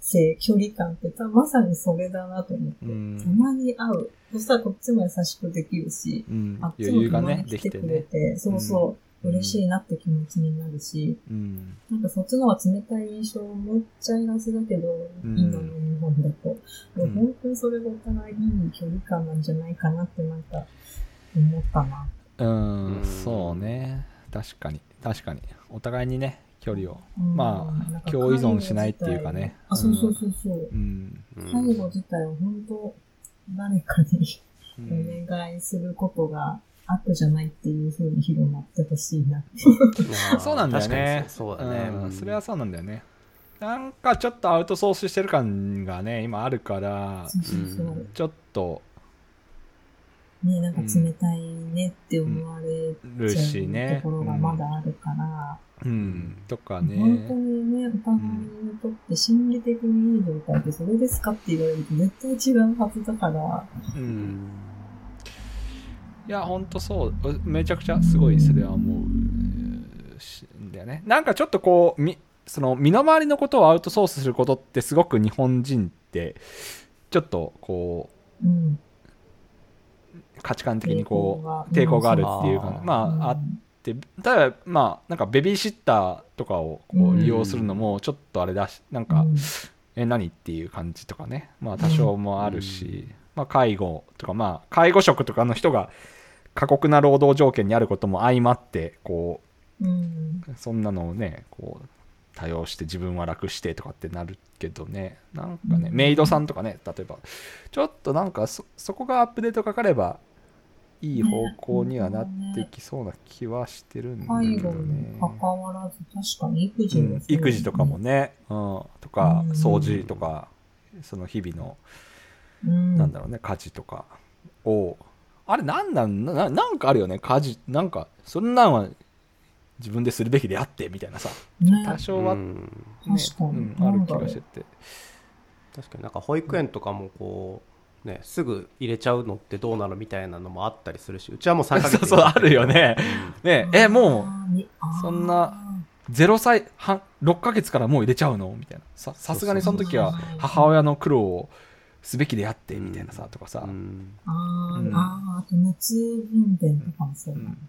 性、距離感ってたまさにそれだなと思って。うんたまに会う。そしたらこっちも優しくできるし、うんあっちもたまに、来てできてね。くれて、そうそう、うん嬉しいなって気持ちになるし、うん。なんかそっちの方が冷たい印象を持っちゃいがちだけど、うん今の日本だと。本当にそれがお互いいい距離感なんじゃないかなってなんか思ったな。うんうん、そうね。確かに。確かに。お互いにね、距離を。うんまあ共依存しないっていうかねあ、そうそうそうそう。うん。うん介護自体は本当誰かにうんお願いすることが悪じゃないっていう風に広まってほしいな。(laughs) そうなんだよねにそうだね、うんうんそれはそうなんだよねなんかちょっとアウトソースしてる感がね今あるからそうそうそう。ちょっとね、なんか冷たいねって思われるしねところがまだあるから、うん。とか本当ねにね、お互いにとって心理的にいい状態ってそれですかって言われると絶対違うはずだから、ううん。んいやほんとそう。めちゃくちゃすごいそれは思うしんだよね。なんかちょっとこうみその身の回りのことをアウトソースすることってすごく日本人ってちょっとこううん。価値観的にこう抵抗が。あるっていうか、うん。まああってただまあなんかベビーシッターとかをこう利用するのもちょっとあれだしなんか、うん。え何っていう感じとかね。まあ多少もあるし、まあ、介護とかまあ介護職とかの人が過酷な労働条件にあることも相まってこうそんなのをねこう多用して自分は楽してとかってなるけどね。なんかね、うん。メイドさんとかね例えばちょっとなんかそそこがアップデートかかればいい方向にはなってきそうな気はしてるんだけ介護どねに。関わらず、確かに育児もうん、育児とかもね、うん、とかうん。掃除とかその日々のうん、なんだろうね家事とか。をあれなんなんななんかあるよね家事。なんかそんなんは自分でするべきであってみたいなさ。ね。多少は、ねうん。確かに。うん、ある気がしてて。確かになんか保育園とかもこうねすぐ入れちゃうのってどうなのみたいなのもあったりするしうちはもう3ヶ月そうそうあるよね。ねえもあーにあーそんなう0歳半6ヶ月からもう入れちゃうのみたいな。ささすがにその時は母親の苦労をすべきであってみたいなさとかさ、うん。あー、うん。あと熱分娩とかもそう。だ、うん。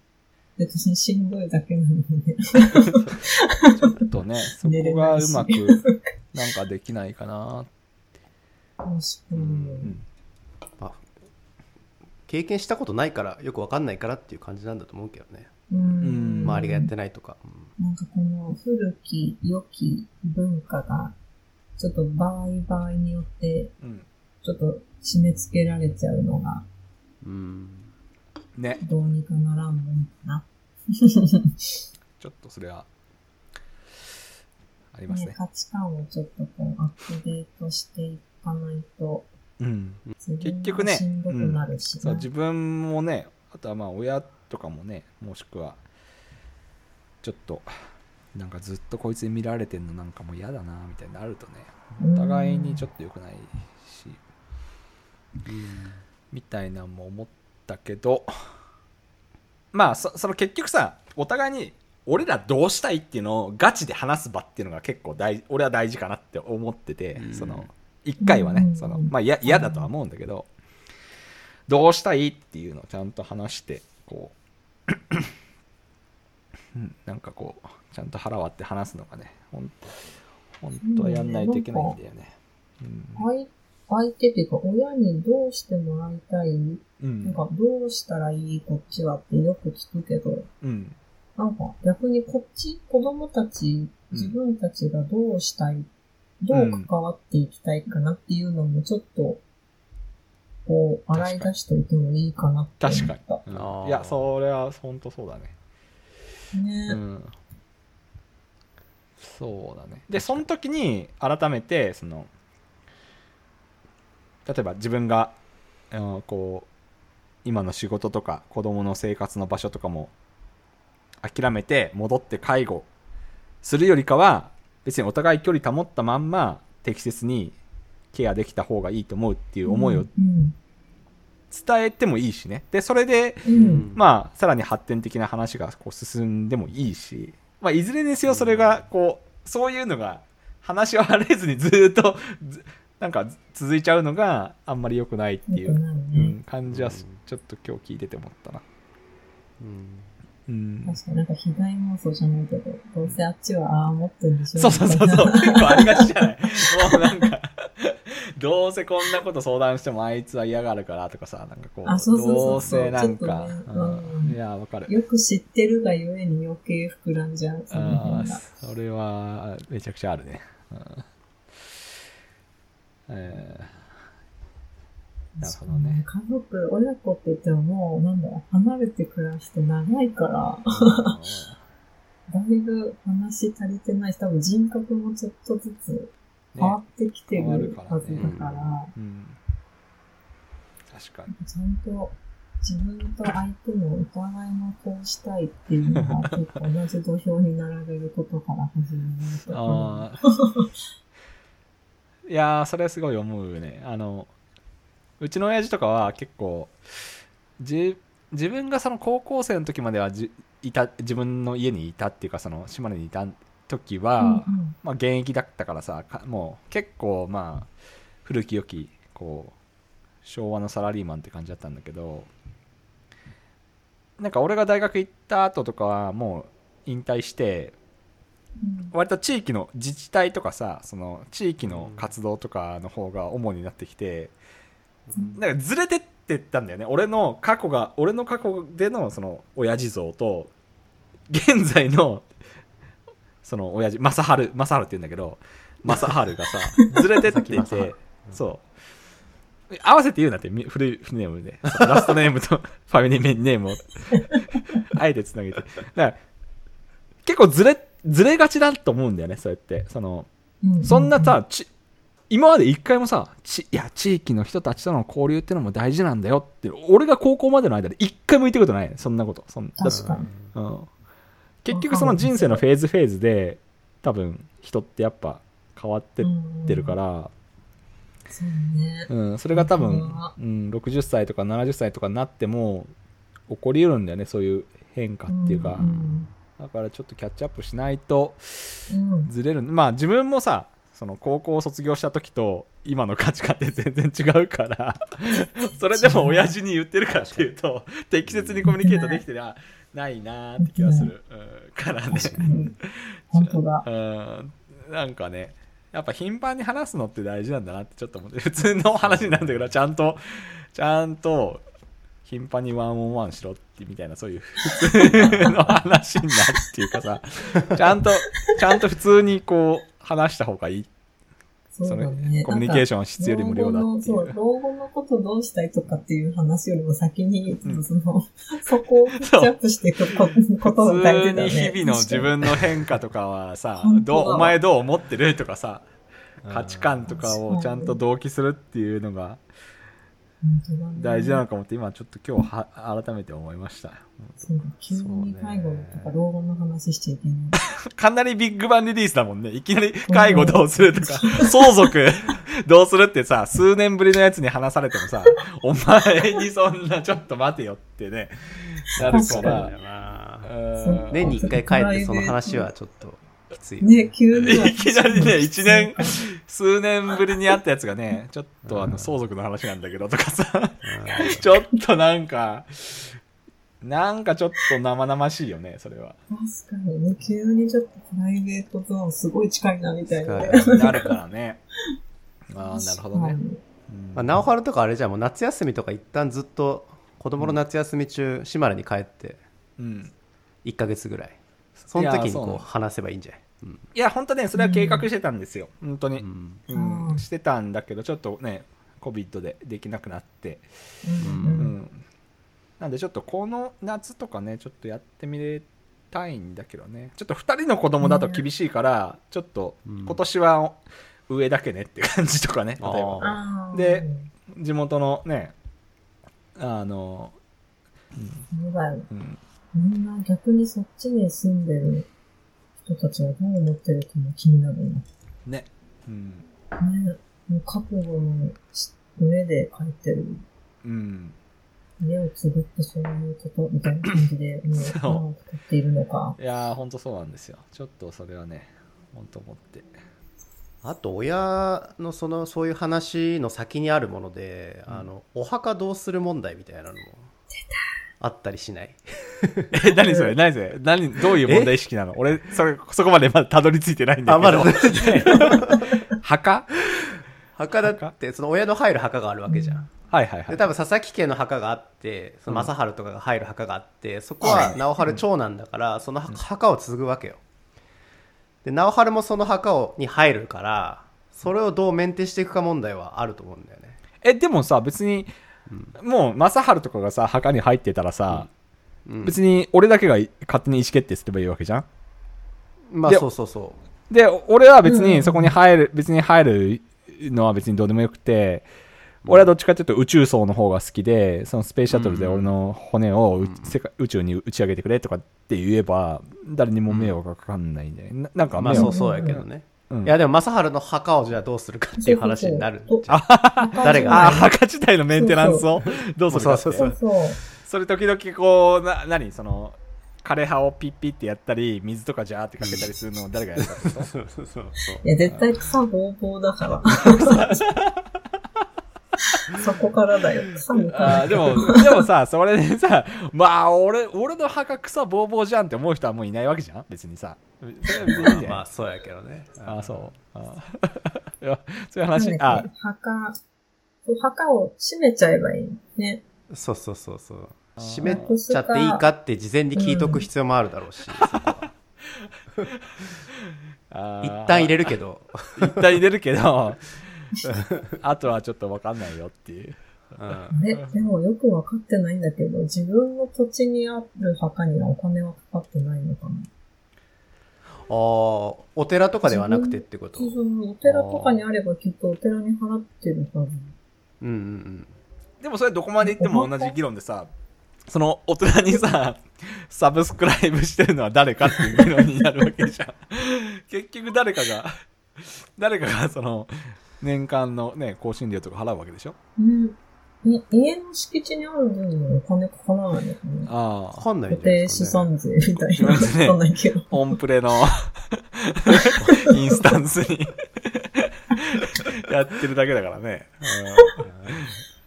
別にしんどいだけなのに。ね。ちょっとね、(laughs) そこがうしまくなんかできないかな。確かに。うん。まあ経験したことないからよくわかんないからっていう感じなんだと思うけどね。うん。周りがやってないとか、なんかこの古き良き文化が、ちょっと場合場合によって、うん。ちょっと締め付けられちゃうのが、うん。ね、どうにかならんもんかな。(laughs) ちょっとそれは、ありますね。ね価値観をちょっとこうアップデートしていかないと、うん。結局ねがしん。そう、自分もね、あとはまあ親とかもね、もしくは、ちょっと、なんかずっとこいつに見られてんのなんかもう嫌だな、みたいになるとね、お互いにちょっと良くないし、みたいなのも思ったけどまあそその結局さお互いに俺らどうしたいっていうのをガチで話す場っていうのが結構大俺は大事かなって思ってて、うんその一回はね、うん。そのまあ嫌嫌だとは思うんだけど、どうしたいっていうのをちゃんと話してこううんなんかこうちゃんと腹割って話すのがね本当はやんないといけないんだよね。うん。相相手っていうか、親にどうしてもらいたい、うん。なんかどうしたらいい？こっちはってよく聞くけど、うん。なんか逆にこっち、子供たち、自分たちがどうしたい、どう関わっていきたいかなっていうのもちょっと、こう、洗い出しておいてもいいかなって思った。確かに、いやそれは本当そうだね。ね、うん。そうだね。でその時に改めてその例えば自分が、うんこう今の仕事とか子供の生活の場所とかも諦めて戻って介護するよりかは別にお互い距離保ったまんま適切にケアできた方がいいと思うっていう思いをうん。伝えてもいいしねでそれでまあ、さらに発展的な話がこう進んでもいいし、まあ、いずれにせよそれが、こう、そういうのが、話は荒れずにずーっと、ずなんか続いちゃうのがあんまり良くないっていう、感じはうんちょっと今日聞いてて思ったな。うんうん。確かになんか被害妄想じゃないけど、どうせあっちはああ思ってるんでしょそうそうそうそう、(laughs) 結構ありがちじゃないもうなんか、どうせこんなこと相談してもあいつは嫌がるからとかさ、なんかこう、あそうそうそうどうせなんか、ねうんうんいや、わかる。よく知ってるがゆえに余計膨らんじゃう。そのああ辺が。それはめちゃくちゃあるね、うんえーなるほどね。家族、親子って言ってももう、なんだ、離れて暮らして長いから、だいぶ話足りてないし、多分人格もちょっとずつ変わね。ってきてるはずだから、うん。確かに。ちゃんと自分と相手のお互いのこうしたいっていうのが結構同じ土俵に並べることから始めないと。ああ。(laughs) いやー、それはすごい思うね。あの、うちの親父とかは結構、じ自分がその高校生の時まではじいた自分の家にいたっていうかその島根にいた時は、うんうん。まあ、現役だったからさかもう結構まあ古き良きこう昭和のサラリーマンって感じだったんだけどなんか俺が大学行った後とかはもう引退してうん。割と地域の自治体とかさその地域の活動とかの方が主になってきて、なんかずれてってったんだよね。俺の過去が俺の過去でのその親父像と現在のその親父正治正治って言うんだけど正治がさずれてって (laughs) さっき正て治そう。合わせて言うなってみフルネームで。ラストネームと (laughs) ファミリーネームをあえてつなげて。だから結構ずれずれがちだと思うんだよねそうやって。そのうん。そんなさ、ち今まで一回もさち、いや、地域の人たちとの交流ってのも大事なんだよって、俺が高校までの間で一回も言ったことないね、そんなこと。そんだ確かに。うん、結局その人生のフェーズフェーズで、多分人ってやっぱ変わってってるから、そうね。うん、それが多分うん、60歳とか70歳とかになっても起こりうるんだよね、そういう変化っていうか。ん。だからちょっとキャッチアップしないと、うん。ずれる。まあ自分もさその高校を卒業した時と今の価値観って全然違うから (laughs) それでも親父に言ってるかっていうと適切にコミュニケートできてりゃないなーって気がする、うん、からね。本当だ。(laughs) うん。なんかねやっぱ頻繁に話すのって大事なんだなってちょっと思って普通の話なんだけどちゃんとちゃんと頻繁にワンオンワンしろってみたいなそういう (laughs) 普通の話になるっていうかさちゃんとちゃんと普通にこう話した方がいい。そうだそ。コミュニケーションは必要より無料だっていう。老後のそう、老後のことどうしたいとかっていう話よりも先に、うん。その、(laughs) そこをピッチアップしていくここと普が大通事だね。に日々の自分の変化とかはさどうお前どう思ってるとかさうん。価値観とかをちゃんと同期するっていうのが大事なのかもって今ちょっと今日は改めて思いました。そうだ、急に介護とか老後の話しちゃいけない。(laughs) かなりビッグバンリリースだもんね。いきなり介護どうするとか相続 (laughs) どうするってさ数年ぶりのやつに話されてもさ (laughs) お前にそんなちょっっと待てよってねなるか確ら年に一回帰ってその話はちょっときついよね、急には。いきなりね、(laughs) 一年、数年ぶりに会ったやつがね、ちょっとあの、相続の話なんだけどとかさ、(laughs) ちょっとなんか、なんかちょっと生々しいよね、それは。確かにね、急にちょっとプライベートゾーンすごい近いなみたいななるからね。(laughs) ああ、なるほどね。うんまあ、直春とかあれじゃんもう夏休みとか一旦ずっと子供の夏休み中島根に帰ってうん。1ヶ月ぐらいその時にこいやそう話せばいいんじゃない？うんいや、本当ね、それは計画してたんですよ。本当に。うんうんうんしてたんだけど、ちょっとね、COVID でできなくなって。うんううんん。なんでちょっとこの夏とかね、ちょっとやってみれたいんだけどね。ちょっと2人の子供だと厳しいから、ちょっとうん今年は上だけねって感じとかね。例えば。で、地元のね、あの。うん、みんな逆にそっちに住んでる人たちはどう思ってるかも気になるね。うん。な。ね、もう覚悟の上で帰ってる。うん。家を継ぐってそういうことみたいな感じで、(laughs) もう、そうっているのか。いやー、ほんとそうなんですよ。ちょっとそれはね、ほんと思って。あと親のそのそういう話の先にあるもので、あのお墓どうする問題みたいなのもあったりしない。(laughs) え、何それ何それ何、どういう問題意識なの？俺、それ、そこまでまだたどり着いてないんだけど。あまだ (laughs) 墓？墓だってその親の入る墓があるわけじゃん、はいはいはい。で多分佐々木家の墓があってその正治とかが入る墓があって、そこは直春長男だから、その墓を継ぐわけよ。で直春もその墓をに入るからそれをどうメンテしていくか問題はあると思うんだよね。えでもさ別にもう正治とかがさ墓に入ってたらさ、うん。別に俺だけが勝手に意思決定すればいいわけじゃん。でまあそうそうそで俺は別うんにそこに入る、別に入るのは別にどうでもよくて俺はどっちかっていうと宇宙層の方が好きでそのスペースシャトルで俺の骨を宇宙に打ち上げてくれとかって言えば誰にも迷惑がかかんないんで、ななんかうまあそうそうやけどねうん。いやでも正治の墓をじゃあどうするかっていう話になるそうじゃん誰がああ墓自体のメンテナンスをどうするかそうそうそう。それ時々こうな何？その枯葉をピッピッってやったり水とかジャーってかけたりするのを誰がやるか (laughs) そうそうそういや、絶対草ぼうぼうだから。(laughs) (laughs) そこからだよ。あーでも、でもさ、それでさ、まあ、俺、俺の墓草ぼうぼうじゃんって思う人はもういないわけじゃん？別にさ。それは別にいいんじゃないまあそうやけどね。あー、そう。あ (laughs) そういう話、あけ、墓、そう墓を閉めちゃえばいい。ね。そうそうそうそう。閉めちゃっていいかって事前に聞いとく必要もあるだろうし、(laughs) そこは。あー。一旦入れるけど、一旦入れるけど、(laughs) あとはちょっとわかんないよっていう。うんえ、でもよくわかってないんだけど、自分の土地にある墓にはお金はかかってないのかなあーお寺とかではなくてってこと？そうそうお寺とかにあればきっとお寺に払ってるはず。うんうんうんでもそれどこまで行っても同じ議論でさ、その大人にさ、(laughs) サブスクライブしてるのは誰かっていう議論になるわけじゃん。結局誰かが、誰かがその、年間のね、更新料とか払うわけでしょ？うん。い家の敷地にある分にはお金かからないのかな？あわかんない固定資産税みたいな。わかんないけど。オンプレの (laughs) インスタンスに (laughs) やってるだけだからね。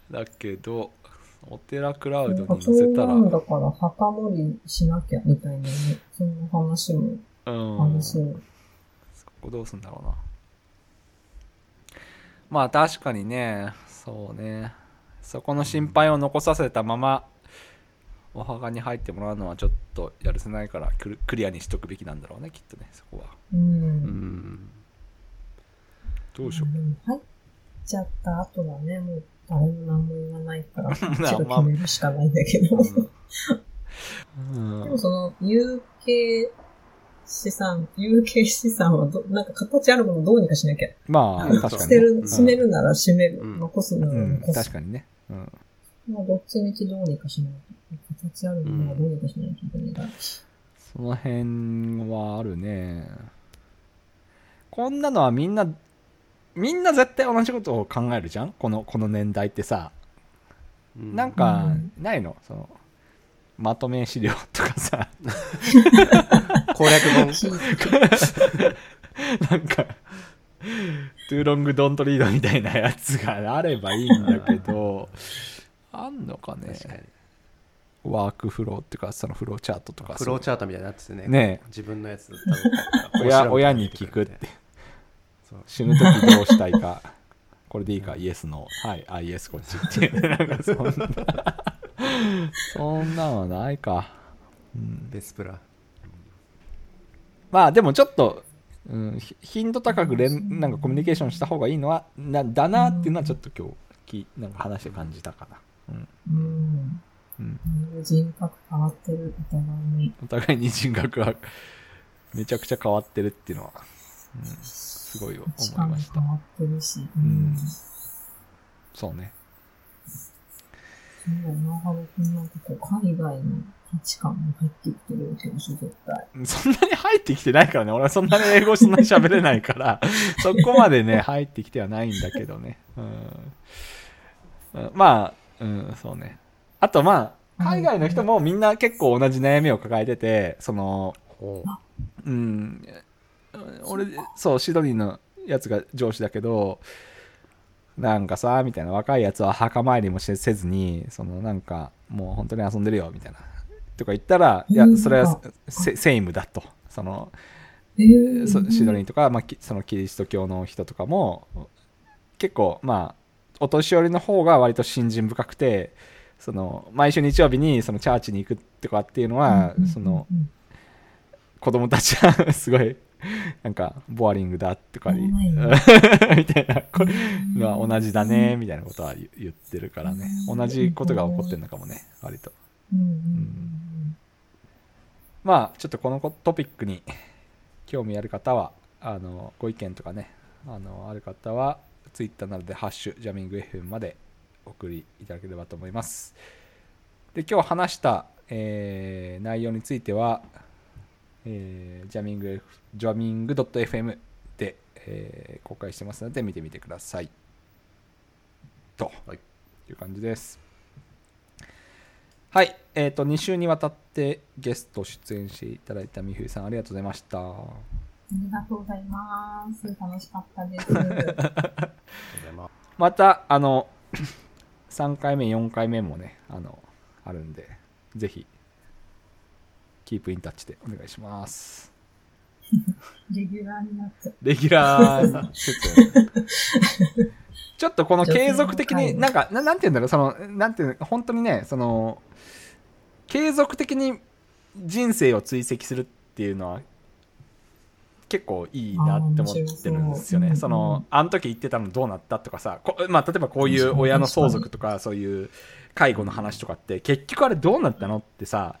うん、だけど、お寺クラウドに載せたら、なんだから墓盛りしなきゃみたいなね。そんな話もうんありそう。そこどうすんだろうな。まあ確かにね、そうね。そこの心配を残させたまま、お墓に入ってもらうのはちょっとやるせないからクリクリアにしとくべきなんだろうね、きっとね、そこは。う。うんんどうしよでも入っちゃった後はね、もう誰も何も言わないから、(laughs) まあ一度決めるしかないんだけど。う。(laughs) でもその、有形資産、有形資産はど、なんか形あるものをどうにかしなきゃ。まあ確かにね。捨てる、閉めるなら閉める。うん残すならうん、残す。確かにね。うんまあ、どっちみちどうにかしないと。形あるものはどうにかしないといけないから。その辺はあるね。こんなのはみんな、みんな絶対同じことを考えるじゃん？この、この年代ってさ。うんなんかうん、ないの？その、まとめ資料とかさ、(laughs) 攻略本。(laughs) なんか、トゥーロングドントリードみたいなやつがあればいいんだけど、あんのかね。ワークフローっていうか、そのフローチャートとか。フローチャートみたいになっててね。ね。自分のやつだったら親親に聞くって。死ぬ時どうしたいか。(laughs) これでいいか？イエスのはいあイエスこっちっていう。(laughs) なんかそんな。そんなんはないか、うん、ベスプラまあでもちょっと、うん、ひ頻度高く連なんかコミュニケーションした方がいいのはなだなっていうのはちょっと今日きなんか話で感じたかな、うん。うん。うん、人格変わってる、お互いに。お互いに人格はめちゃくちゃ変わってるっていうのは、うん、すごい思いました。変わってるし。ん。そうねそうなハロ君なんかこう、海外の価値観も入ってきてるわけでしょ、絶対。そんなに入ってきてないからね。俺はそんなに英語そんなに喋れないから、(laughs) そこまでね、入ってきてはないんだけどね。うんうん、まあ、うん、そうね。あとまあ、海外の人もみんな結構同じ悩みを抱えてて、その、おううん、俺、そう、シドニーのやつが上司だけど、なんかさ、みたいな、若いやつは墓参りもせせずに、そのなんか、もう本当に遊んでるよ、みたいな。とか言ったら、いやう、んそれはセセイムだと。その、えー。そシドニーとか、まあ、きそのキリスト教の人とかも、結構、まあ、お年寄りの方が割と信心深くて、その、毎週日曜日にそのチャーチに行くとかっていうのは、その、子供たちは (laughs) すごいなんかボアリングだとか (laughs) みたいなこれは同じだねみたいなことは言言ってるからね。同じことが起こってるのかもね割と。うん。うんまあちょっとこのトピックに (laughs) 興味ある方はあのご意見とかねあのある方は Twitter などで「ハッシュジャミング FM」までお送りいただければと思います。で今日話した、えー内容については、えージャミングジャミング .fm で、えー公開してますので見てみてください。と、はい。い、う感じですはい、えっ、と、2週にわたってゲスト出演していただいたみふいさん、ありがとうございました。ありがとうございます。楽しかったです。また、あの、(coughs) 3回目、4回目もね、あの、あるんで、ぜひ、キープインタッチでお願いします。レギュラーになっちゃう。レギュラーにちょっと (laughs) ちょっとこの継続的に、なんか、ななんて言うんだろう、その、なんていうの、本当にね、その、継続的に人生を追跡するっていうのは、結構いいなって思ってるんですよね。うんその、あの時言ってたのどうなったとかさ、こまあ、例えばこういう親の相続とか、そういう介護の話とかって、結局あれどうなったのってさ、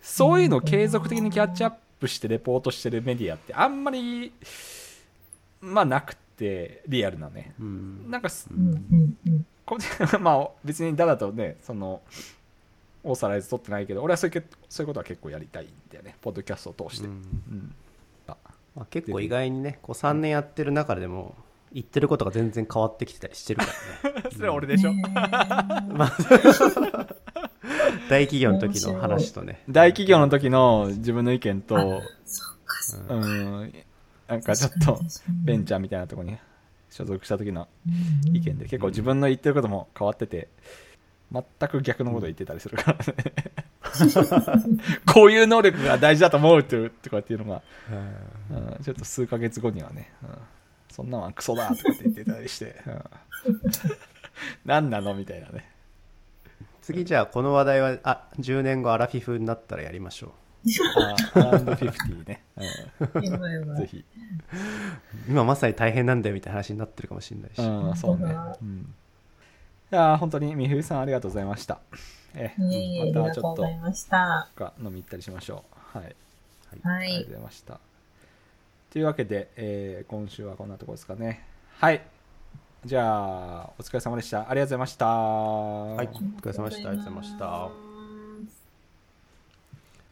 そういうのを継続的にキャッチアップしてレポートしてるメディアってあんまりまあなくてリアルなね。うん。なんかすうんうんうん。こ (laughs) まあ別にだだとねそのオーサライズ取ってないけど俺はそういうけそういうことは結構やりたいんだよね。ポッドキャストを通して、ううん。まあ、結構意外にねこう3年やってる中でも言ってることが全然変わってきてたりしてるからね。(laughs) それは俺でしょ、ねえ (laughs) まあ大企業の時の話とね。大企業の時の自分の意見とそうか、そうか。うんなんかちょっとベンチャーみたいなところに所属した時のー意見で結構自分の言ってることも変わってて全く逆のこと言ってたりするからね。(laughs) こういう能力が大事だと思うっていうとかっていうのが、うん、ちょっと数ヶ月後にはね、うん、そんなんはクソだとかって言ってたりして、うん、何なのみたいなね。次じゃあこの話題はあ10年後アラフィフになったらやりましょうあアラウンド50ね、やばいやうん、ばい。ぜひ、今まさに大変なんだよみたいな話になってるかもしれないし、うん、そうね、うん、いやー本当にみふいさんありがとうございましたえいえいえ、ありがとうございました。か飲み行ったりしましょうはいはいありがとうご。ざいました。というわけで、えー今週はこんなところですかね。はい。じゃあ、お疲れ様でした。ありがとうございました。はいお疲れ様でしたありがとうございました